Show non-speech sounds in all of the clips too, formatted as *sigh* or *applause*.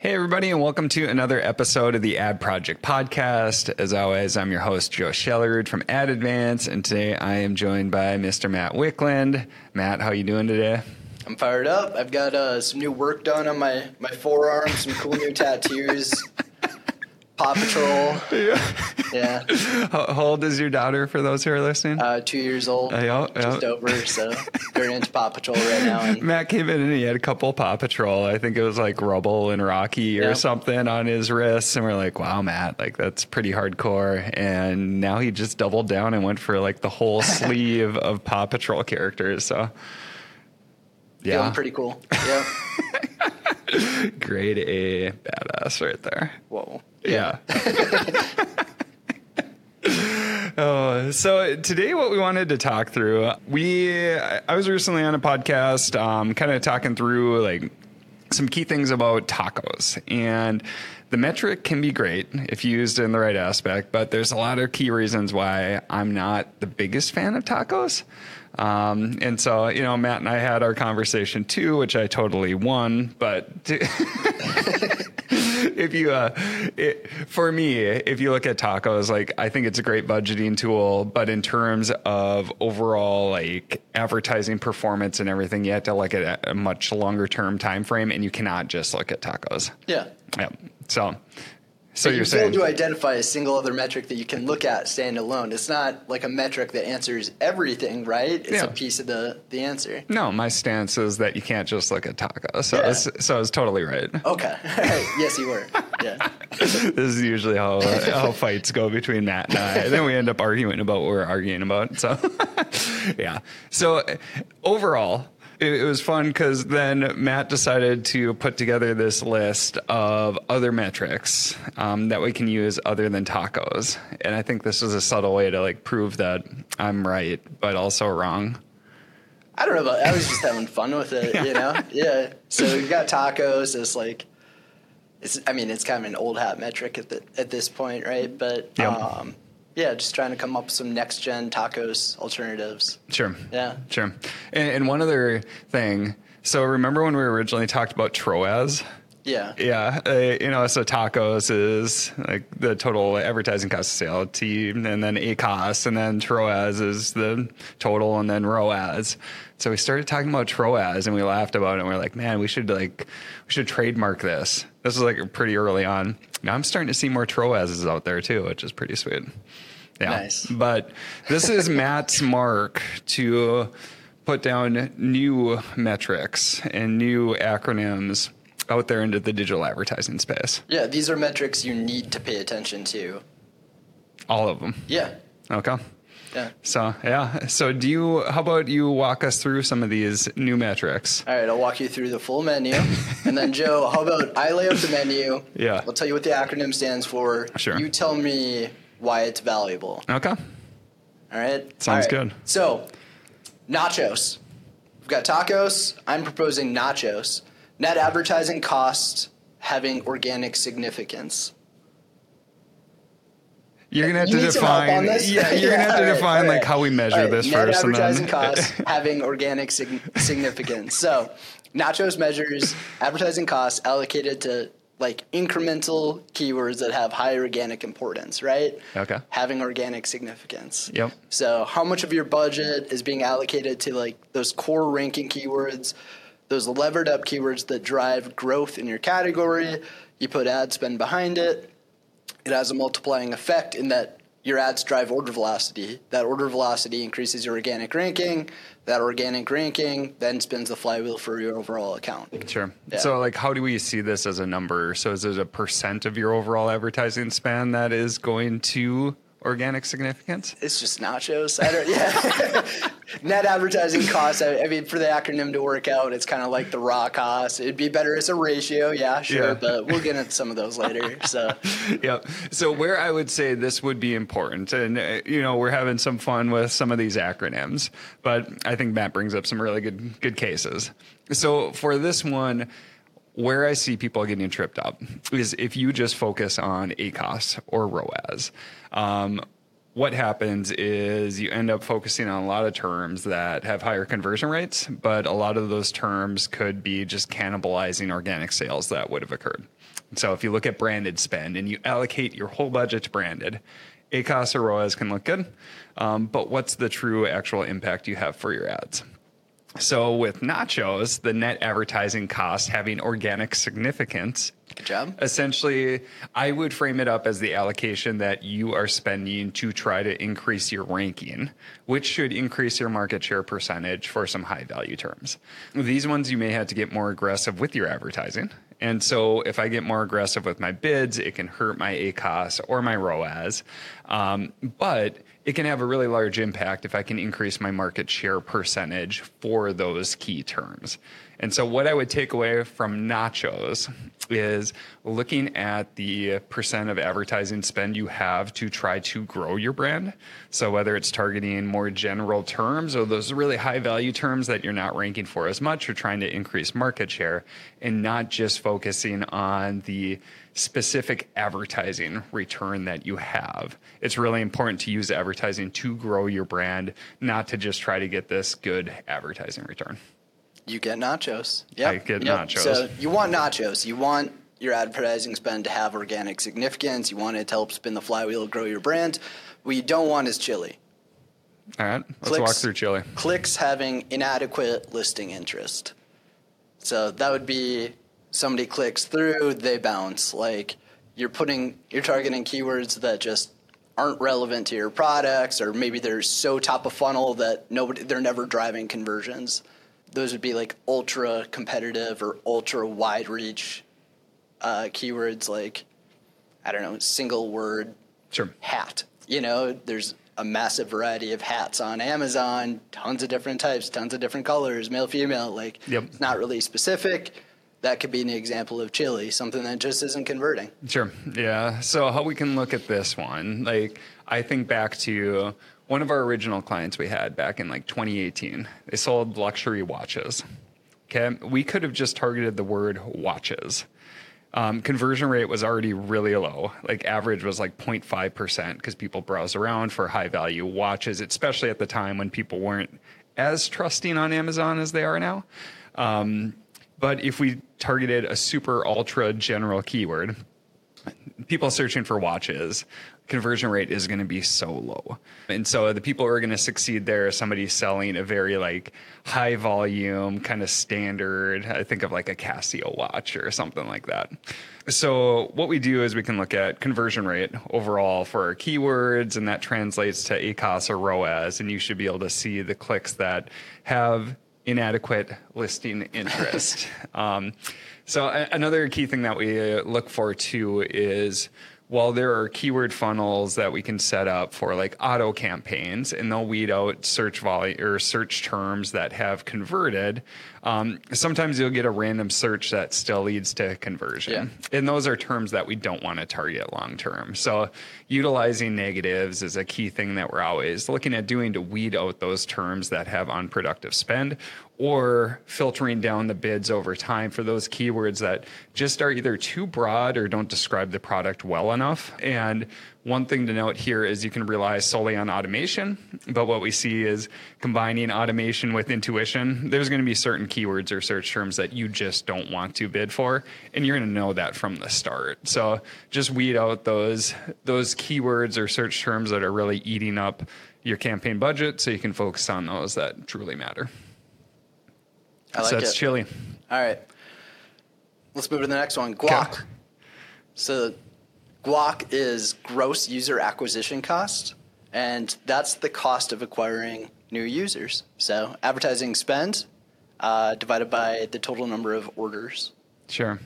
Hey, everybody, and welcome to another episode of the Ad Project Podcast. As always, I'm your host, Joe Schellerud from Ad Advance, and today I am joined by Mr. Matt Wickland. Matt, how are you doing today? I'm fired up. I've got uh, some new work done on my, my forearm, some cool new *laughs* tattoos. Paw Patrol. Yeah. Yeah. How, how old is your daughter, for those who are listening? Uh, two years old. Uh, yeah, yeah. Just over, so very into Paw Patrol right now. And *laughs* Matt came in and he had a couple Paw Patrol. I think it was like Rubble and Rocky or something on his wrists. And we're like, wow, Matt, like that's pretty hardcore. And now he just doubled down and went for like the whole *laughs* sleeve of Paw Patrol characters. So, feeling yeah, pretty cool. *laughs* Yeah. grade A badass right there. Whoa. Yeah. Oh, *laughs* so today what we wanted to talk through, we I was recently on a podcast, um, kind of talking through like some key things about tacos and the metric can be great if used in the right aspect, but there's a lot of key reasons why I'm not the biggest fan of tacos. Um, and so, you know, Matt and I had our conversation too, which I totally won, but *laughs* *laughs* if you uh it, for me if you look at tacos like i think it's a great budgeting tool but in terms of overall like advertising performance and everything you have to look at a much longer term time frame and you cannot just look at tacos Yeah. yeah so so But you're you saying to identify a single other metric that you can look at standalone. It's not like a metric that answers everything, right? It's Yeah. a piece of the, the answer. no my stance is that you can't just look at tacos so Yeah. it's, so it's totally right Okay. *laughs* yes, you were. Yeah. *laughs* this is usually how how fights go between Matt and I. And then we end up arguing about what we're arguing about. So, *laughs* yeah. So overall, it, it was fun because then Matt decided to put together this list of other metrics um, that we can use other than tacos. And I think this is a subtle way to like prove that I'm right, but also wrong. I don't know about. I was just having fun with it, you know. *laughs* Yeah. So you got tacos. It's like, it's. I mean, it's kind of an old hat metric at the, at this point, right? But Yep. um, yeah, just trying to come up with some next gen tacos alternatives. Sure. Yeah. Sure. And, and one other thing. So remember when we originally talked about Troas? Yeah. Yeah, uh, you know, so tacos is like the total advertising cost of sale, T, and then ACOS, and then TROAS is the total, and then ROAS. So we started talking about TROAS, and we laughed about it, and we are like, man, we should like, we should trademark this. This was like pretty early on. Now I'm starting to see more TROASs out there too, which is pretty sweet. Yeah. Nice. But this is *laughs* Matt's mark to put down new metrics and new acronyms out there into the digital advertising space. Yeah. These are metrics you need to pay attention to. All of them. Yeah. Okay. Yeah. So, yeah. So, do you, how about you walk us through some of these new metrics? All right, I'll walk you through the full menu. and then, Joe, how about I lay out the menu? *laughs* Yeah. I'll tell you what the acronym stands for. Sure. You tell me why it's valuable. Okay. All right? Sounds All right. good. So, nachos. We've got tacos. I'm proposing nachos. Net advertising cost having organic significance. You're going to have You to need some help define, *laughs* yeah, you're going to have to *laughs* right, define all like how we measure right, this net first. and advertising then, *laughs* costs having organic sig- significance. So, nachos measures advertising costs allocated to like incremental keywords that have high organic importance, right? Okay. Having organic significance. Yep. So, how much of your budget is being allocated to like those core ranking keywords, those levered up keywords that drive growth in your category? You put ad spend behind it. It has a multiplying effect in that your ads drive order velocity. That order velocity increases your organic ranking. That organic ranking then spins the flywheel for your overall account. Sure. Yeah. So, like, how do we see this as a number? So, is it a percent of your overall advertising spend that is going to organic significance? It's just nachos. I don't. Yeah. *laughs* Net advertising costs. I, I mean, for the acronym to work out, it's kind of like the raw cost. It'd be better as a ratio. Yeah, sure. Yeah. But we'll get into some of those later. So *laughs* yep. So where I would say this would be important, and uh, you know, we're having some fun with some of these acronyms, but I think Matt brings up some really good good cases. So for this one. Where I see people getting tripped up is if you just focus on ACOS or ROAS. Um, what happens is you end up focusing on a lot of terms that have higher conversion rates, but a lot of those terms could be just cannibalizing organic sales that would have occurred. So if you look at branded spend and you allocate your whole budget to branded, ACOS or ROAS can look good, um, but what's the true actual impact you have for your ads? So with nachos, the net advertising cost having organic significance. Good job. Essentially, I would frame it up as the allocation that you are spending to try to increase your ranking, which should increase your market share percentage for some high value terms. These ones you may have to get more aggressive with your advertising. And so if I get more aggressive with my bids, it can hurt my ACOS or my ROAS. Um, but it can have a really large impact if I can increase my market share percentage for those key terms. And so, what I would take away from nachos is looking at the percent of advertising spend you have to try to grow your brand. So, whether it's targeting more general terms or those really high value terms that you're not ranking for as much or trying to increase market share, and not just focusing on the specific advertising return that you have. It's really important to use advertising to grow your brand, not to just try to get this good advertising return. You get nachos. Yeah, I get nachos. So you want nachos. You want your advertising spend to have organic significance. You want it to help spin the flywheel, grow your brand. What you don't want is chili. All right, let's Clicks- walk through chili. Clicks having inadequate listing interest. So that would be somebody clicks through, they bounce. Like you're putting, you're targeting keywords that just aren't relevant to your products, or maybe they're so top of funnel that nobody, they're never driving conversions. Those would be like ultra competitive or ultra wide reach uh, keywords, like I don't know, single word Sure. hat. You know, there's a massive variety of hats on Amazon, tons of different types, tons of different colors, male, female. Like, Yep. it's not really specific. That could be an example of chili, something that just isn't converting. Sure. Yeah. So how we can look at this one, like I think back to one of our original clients we had back in like 2018. They sold luxury watches. Okay. We could have just targeted the word watches. Um, conversion rate was already really low. Like average was like 0.5% because people browse around for high value watches, especially at the time when people weren't as trusting on Amazon as they are now. Um, but if we targeted a super ultra general keyword, people searching for watches, conversion rate is going to be so low. And so the people who are going to succeed there are somebody selling a very like high volume, kind of standard, I think of like a Casio watch or something like that. So what we do is we can look at conversion rate overall for our keywords and that translates to ACOS or ROAS and you should be able to see the clicks that have inadequate listing interest. *laughs* um, so a- another key thing that we look for too is while there are keyword funnels that we can set up for like auto campaigns and they'll weed out search volume or search terms that have converted um, sometimes you'll get a random search that still leads to conversion. And those are terms that we don't want to target long term. So utilizing negatives is a key thing that we're always looking at doing to weed out those terms that have unproductive spend or filtering down the bids over time for those keywords that just are either too broad or don't describe the product well enough. And one thing to note here is you can rely solely on automation, but what we see is combining automation with intuition. There's going to be certain keywords or search terms that you just don't want to bid for, and you're going to know that from the start. So just weed out those those keywords or search terms that are really eating up your campaign budget so you can focus on those that truly matter. I like so that's it. chili. All right. Let's move to the next one guac. Okay. So, guac is gross user acquisition cost, and that's the cost of acquiring new users. So, advertising spend uh, divided by the total number of orders. Sure.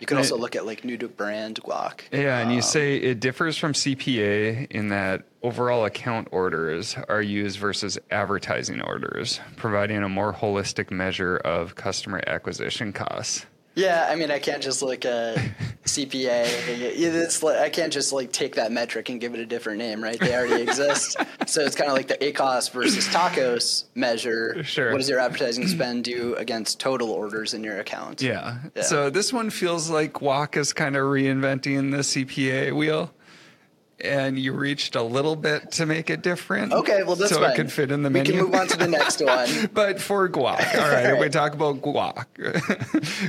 You can also look at like new to brand guac. Yeah, and you Um, say it differs from CPA in that overall account orders are used versus advertising orders, providing a more holistic measure of customer acquisition costs. Yeah, I mean, I can't just like *laughs* a CPA. It's like, I can't just like take that metric and give it a different name, right? They already exist. *laughs* So it's kind of like the ACOS versus TACOS measure. Sure. What does your advertising spend do against total orders in your account? Yeah. Yeah. So this one feels like Guac is kind of reinventing the CPA wheel. And you reached a little bit to make it different. Okay, well that's so fine. it could fit in the we can move on to the next *laughs* one. but for guac, all right, if we *laughs* talk about guac,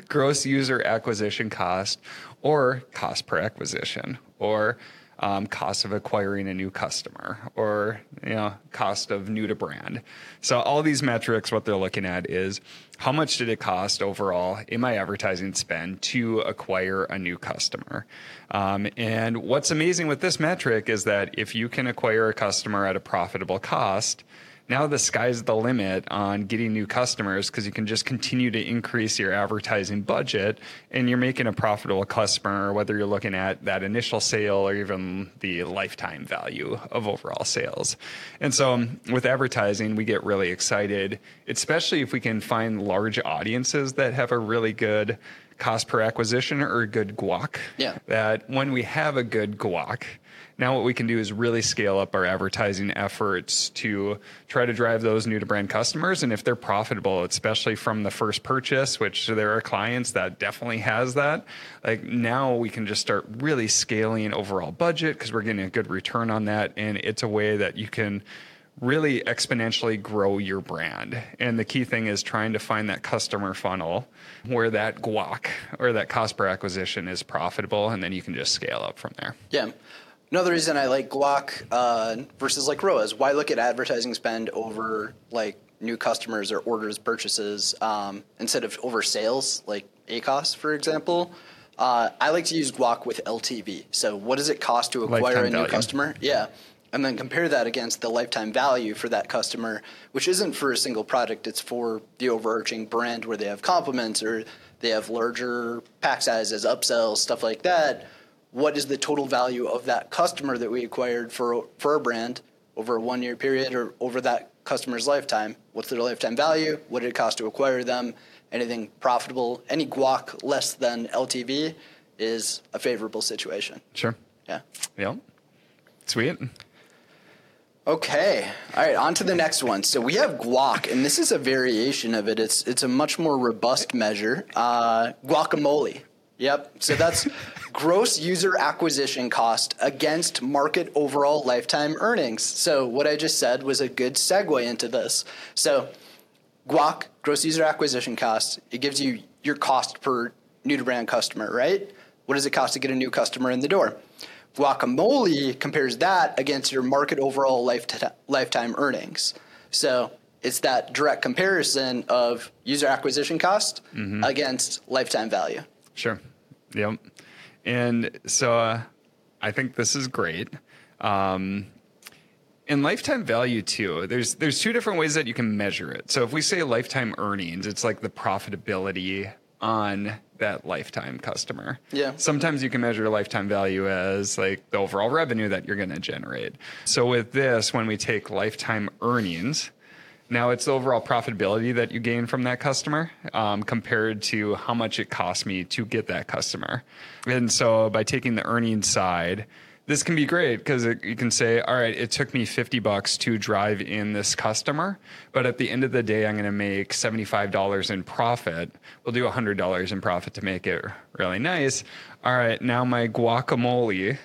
*laughs* gross user acquisition cost or cost per acquisition or um, cost of acquiring a new customer or you know cost of new to brand. So all these metrics what they're looking at is how much did it cost overall in my advertising spend to acquire a new customer? Um, and what's amazing with this metric is that if you can acquire a customer at a profitable cost now the sky's the limit on getting new customers because you can just continue to increase your advertising budget and you're making a profitable customer, whether you're looking at that initial sale or even the lifetime value of overall sales. And so um, with advertising, we get really excited, especially if we can find large audiences that have a really good cost per acquisition or a good guac. Yeah. That when we have a good guac, now what we can do is really scale up our advertising efforts to try to drive those new to brand customers and if they're profitable especially from the first purchase which there are clients that definitely has that like now we can just start really scaling overall budget because we're getting a good return on that and it's a way that you can really exponentially grow your brand. And the key thing is trying to find that customer funnel where that guac or that cost per acquisition is profitable, and then you can just scale up from there. Yeah. Another reason I like Guac uh, versus like ROAS. Why look at advertising spend over like new customers or orders purchases um, instead of over sales, like ACOS, for example? Uh, I like to use Guac with LTV. So, what does it cost to acquire Lifetime a new value. customer? Yeah. And then compare that against the lifetime value for that customer, which isn't for a single product, it's for the overarching brand where they have compliments or they have larger pack sizes, upsells, stuff like that what is the total value of that customer that we acquired for for our brand over a one year period or over that customer's lifetime? What's their lifetime value? What did it cost to acquire them? Anything profitable? Any guac less than LTV is a favorable situation. Sure. Yeah. Yep. Sweet. Okay. All right. On to the next one. So we have guac, and this is a variation of it. It's it's a much more robust measure. Uh, guacamole. Yep. So that's *laughs* gross user acquisition cost against market overall lifetime earnings. So what I just said was a good segue into this. So guac, gross user acquisition cost, it gives you your cost per new to brand customer, right? What does it cost to get a new customer in the door? Guacamole compares that against your market overall lifeti- lifetime earnings. So it's that direct comparison of user acquisition cost mm-hmm. against lifetime value. Sure. Yep. And so uh, I think this is great. Um, and lifetime value too. There's there's two different ways that you can measure it. So if we say lifetime earnings, it's like the profitability on that lifetime customer. Yeah. Sometimes you can measure lifetime value as like the overall revenue that you're going to generate. So with this, when we take lifetime earnings, now it's overall profitability that you gain from that customer um, compared to how much it cost me to get that customer. And so by taking the earnings side, this can be great because you can say, all right, it took me 50 bucks to drive in this customer, but at the end of the day, I'm going to make $75 in profit. We'll do $100 in profit to make it really nice. All right, now my guacamole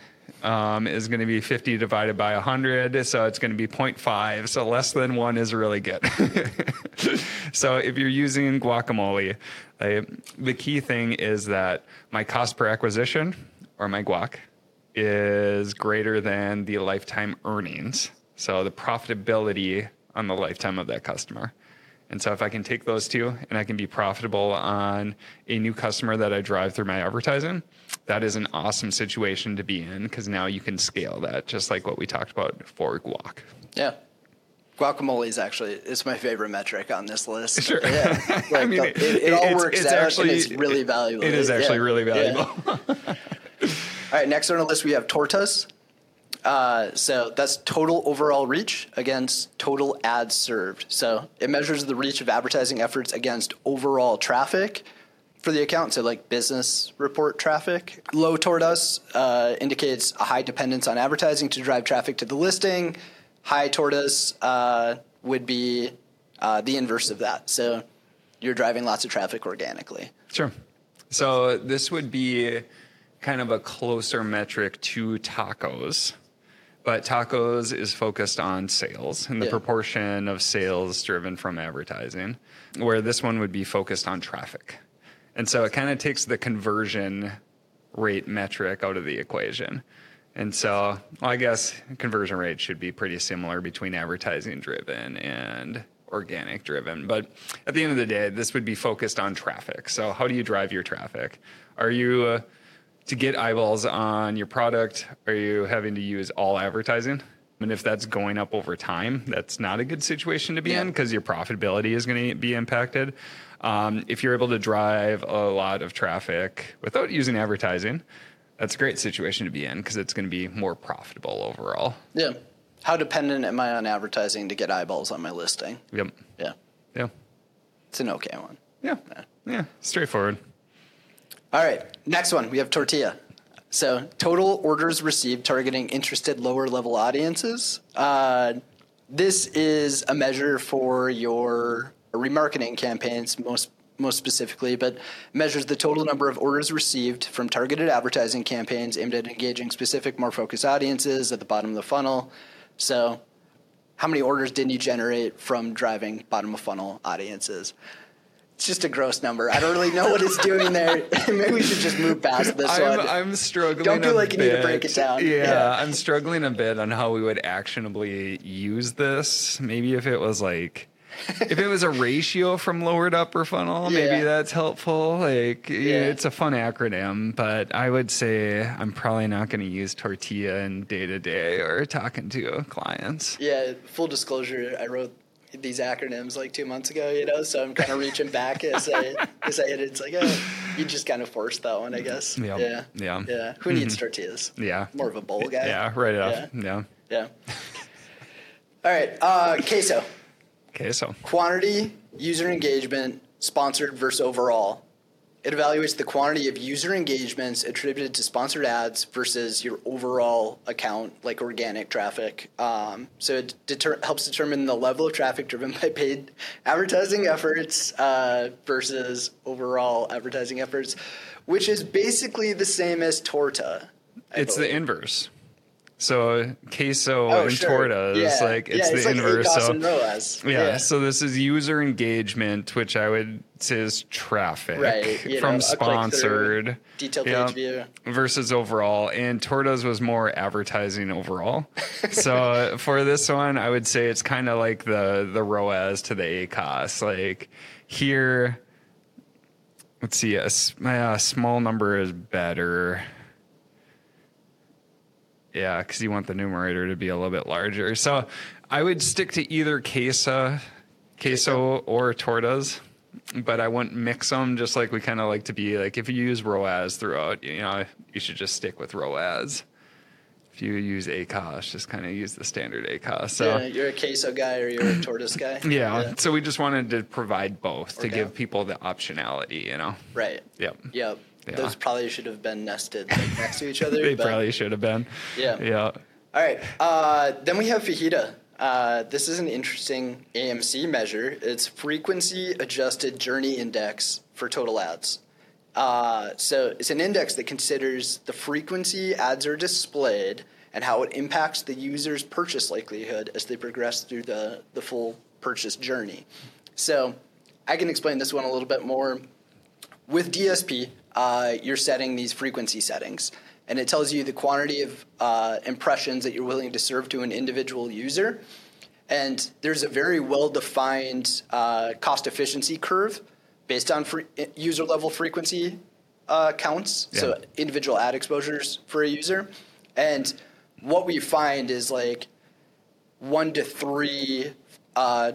um, is going to be 50 divided by 100, so it's going to be 0.5. So less than one is really good. *laughs* so if you're using guacamole, uh, the key thing is that my cost per acquisition or my guac is greater than the lifetime earnings. So the profitability on the lifetime of that customer. And so if I can take those two and I can be profitable on a new customer that I drive through my advertising, that is an awesome situation to be in because now you can scale that just like what we talked about for guac. Yeah. Guacamole is actually it's my favorite metric on this list. Sure. Yeah. *laughs* Like, I mean, the- it, it all works it's out actually- and it's really valuable. It is actually Yeah. really Yeah. valuable. *laughs* All right, next on the list we have tortas. Uh, so that's total overall reach against total ads served. So it measures the reach of advertising efforts against overall traffic for the account. So like business report traffic. Low tortas uh, indicates a high dependence on advertising to drive traffic to the listing. High tortas uh, would be uh, the inverse of that. So you're driving lots of traffic organically. Sure. So this would be kind of a closer metric to tacos. But tacos is focused on sales and the Yeah. proportion of sales driven from advertising, where this one would be focused on traffic. And so it kind of takes the conversion rate metric out of the equation. And so well, I guess conversion rate should be pretty similar between advertising driven and organic driven. But at the end of the day, this would be focused on traffic. So how do you drive your traffic? Are you uh, to get eyeballs on your product? Are you having to use all advertising? And if that's going up over time, that's not a good situation to be Yeah. in because your profitability is going to be impacted. Um, if you're able to drive a lot of traffic without using advertising, that's a great situation to be in because it's going to be more profitable overall. Yeah. How dependent am I on advertising to get eyeballs on my listing? Yep. Yeah. Yeah. It's an okay one. Yeah. Yeah. Straightforward. All right. Next one, we have tortilla. So total orders received targeting interested lower level audiences. Uh, this is a measure for your remarketing campaigns, most most specifically, but measures the total number of orders received from targeted advertising campaigns aimed at engaging specific, more focused audiences at the bottom of the funnel. So, how many orders did you generate from driving bottom of funnel audiences? It's just a gross number. I don't really know what it's doing there. *laughs* *laughs* Maybe we should just move past this I'm, one. I'm struggling. Don't feel like you need to break it down. Yeah, Yeah. I'm struggling a bit on how we would actionably use this. Maybe if it was like, if it was a ratio from lower to upper funnel, *laughs* maybe Yeah. that's helpful. Like, Yeah. it's a fun acronym, but I would say I'm probably not going to use tortilla in day to day or talking to clients. Yeah, full disclosure, I wrote these acronyms like two months ago, you know, so I'm kind of reaching back as I *laughs* as I hit it. It's like, oh, you just kind of forced that one, I guess. Yep. Yeah. Yeah. Yeah. Who needs tortillas? Yeah. More of a bowl guy. Yeah, right off. Yeah. Yeah. All right. Uh, queso. Okay, so Quantity, user engagement, sponsored versus overall. It evaluates the quantity of user engagements attributed to sponsored ads versus your overall account, like organic traffic. Um, so it deter- helps determine the level of traffic driven *laughs* by paid advertising efforts uh, versus overall advertising efforts, which is basically the same as Torta. I it's the inverse. So queso Oh, and sure. torta is Yeah. like it's Yeah, the like inverse. So and ROAS. Yeah, so this is user engagement, which I would say is traffic Right, from know, sponsored detailed Yeah, page view. versus overall. And Tortas was more advertising overall. *laughs* so for this one, I would say it's kind of like the the ROAS to the ACOS. Like here, let's see, a, a uh, small number is better. Yeah, because you want the numerator to be a little bit larger. So I would stick to either queso, queso or tortas, but I wouldn't mix them. Just like we kind of like to be like if you use ROAS throughout, you know, you should just stick with ROAS. If you use ACOS, just kind of use the standard ACOS. So yeah, you're a queso guy or you're a tortas guy. *laughs* yeah. So we just wanted to provide both to Okay. give people the optionality. You know. Right. Yep. Yep. Yeah. Those probably should have been nested like, next to each *laughs* other. They but- probably should have been. Yeah. Yeah. All right. Uh, then we have fajita. Uh, this is an interesting AMC measure. It's frequency adjusted journey index for total ads. Uh, so it's an index that considers the frequency ads are displayed and how it impacts the user's purchase likelihood as they progress through the, the full purchase journey. So I can explain this one a little bit more with DSP, uh, you're setting these frequency settings, and it tells you the quantity of uh, impressions that you're willing to serve to an individual user. And there's a very well defined uh, cost efficiency curve based on free, user level frequency uh, counts, so individual ad exposures for a user. And what we find is like one to three uh,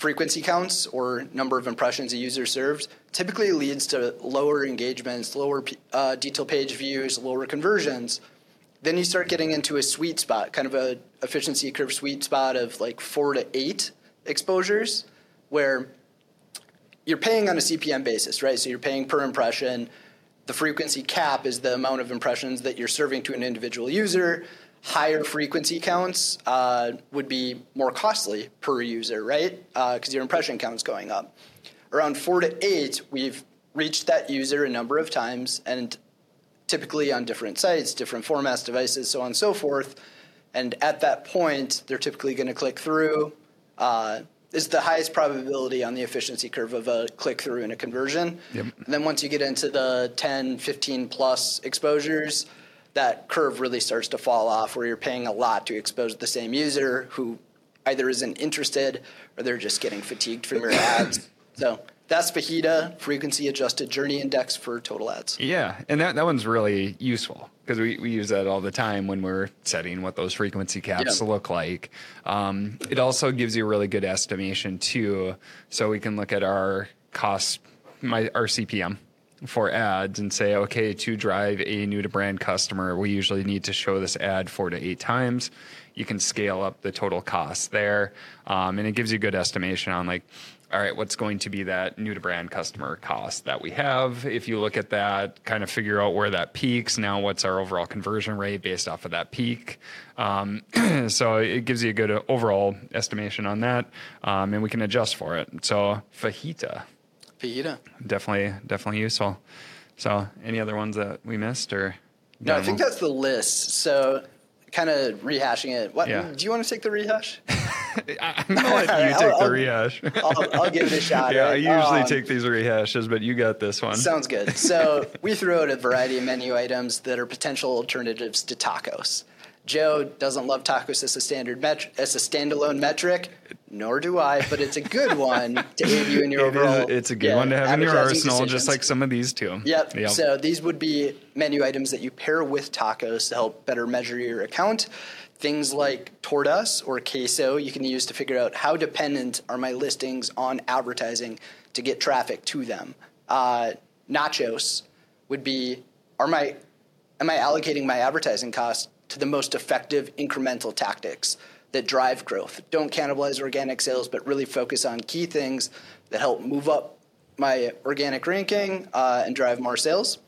frequency counts or number of impressions a user serves typically leads to lower engagements, lower uh, detail page views, lower conversions. Then you start getting into a sweet spot, kind of a efficiency curve sweet spot of like four to eight exposures, where you're paying on a CPM basis, right? So you're paying per impression. The frequency cap is the amount of impressions that you're serving to an individual user. Higher frequency counts uh, would be more costly per user, right? Because your impression count's going up. Around four to eight, we've reached that user a number of times, and typically on different sites, different formats, devices, so on and so forth. And at that point, they're typically going to click through. Uh, is the highest probability on the efficiency curve of a click through and a conversion. Yep. And then once you get into the 10, 15 plus exposures, that curve really starts to fall off where you're paying a lot to expose the same user who either isn't interested or they're just getting fatigued from your ads. *coughs* So that's Fajita, frequency adjusted journey index for total ads. Yeah, and that, that one's really useful because we, we use that all the time when we're setting what those frequency caps Yeah. look like. Um, it also gives you a really good estimation too, so we can look at our cost, my our CPM for ads and say, okay, to drive a new to brand customer, we usually need to show this ad four to eight times. You can scale up the total cost there, um, and it gives you a good estimation on like all right, what's going to be that new to brand customer cost that we have? If you look at that, kind of figure out where that peaks. Now, what's our overall conversion rate based off of that peak? Um, *clears throat* so it gives you a good overall estimation on that, um, and we can adjust for it. So fajita, Fajita. definitely, definitely useful. So any other ones that we missed or? No, I think that's the list. So kind of rehashing it. What Yeah. do you want to take the rehash? I'm gonna let you I'll- take the rehash. I'll, I'll give it a *laughs* shot. yeah, I usually Um, take these rehashes, but you got this one. Sounds good. *laughs* So we threw out a variety of menu items that are potential alternatives to tacos. Joe doesn't love tacos as a standard met- as a standalone metric, nor do I, but it's a good one to aid you in your *laughs* It is, overall. it's a good yeah, one to have in your arsenal, just like some of these two. Yep. Yep. So these would be menu items that you pair with tacos to help better measure your account. Things like tortas or queso you can use to figure out how dependent are my listings on advertising to get traffic to them. Uh, nachos would be are my am I allocating my advertising costs to the most effective incremental tactics that drive growth? Don't cannibalize organic sales, but really focus on key things that help move up my organic ranking uh, and drive more sales.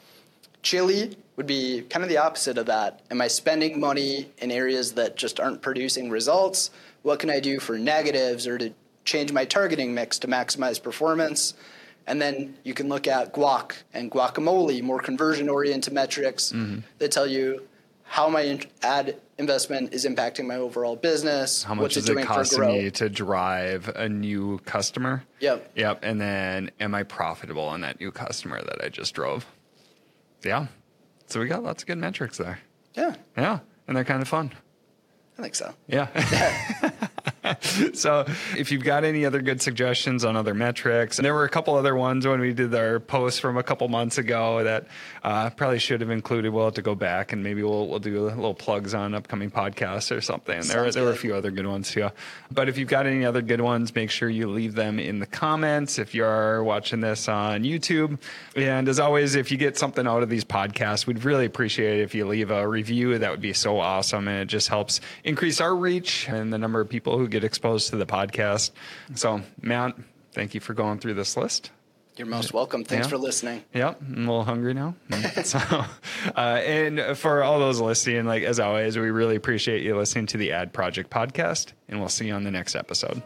Chili would be kind of the opposite of that. Am I spending money in areas that just aren't producing results? What can I do for negatives or to change my targeting mix to maximize performance? And then you can look at guac and guacamole, more conversion oriented metrics that tell you how my in- ad investment is impacting my overall business. How much is it it costing me to drive a new customer? Yep. Yep. And then am I profitable on that new customer that I just drove? Yeah. So we got lots of good metrics there. Yeah, Yeah. And they're kind of fun. I think so. Yeah. *laughs* *laughs* *laughs* so if you've got any other good suggestions on other metrics, and there were a couple other ones when we did our post from a couple months ago that uh, probably should have included. We'll have to go back and maybe we'll we'll do a little plugs on upcoming podcasts or something. there there were a few other good ones too. But if you've got any other good ones, make sure you leave them in the comments if you are watching this on YouTube. And as always, if you get something out of these podcasts, we'd really appreciate it if you leave a review. That would be so awesome. And it just helps increase our reach and the number of people who get exposed to the podcast. So, Matt, thank you for going through this list. You're most welcome. Thanks Yeah. for listening. Yep, I'm a little hungry now. *laughs* so, uh, and for all those listening, like as always, we really appreciate you listening to the Ad Project podcast, and we'll see you on the next episode.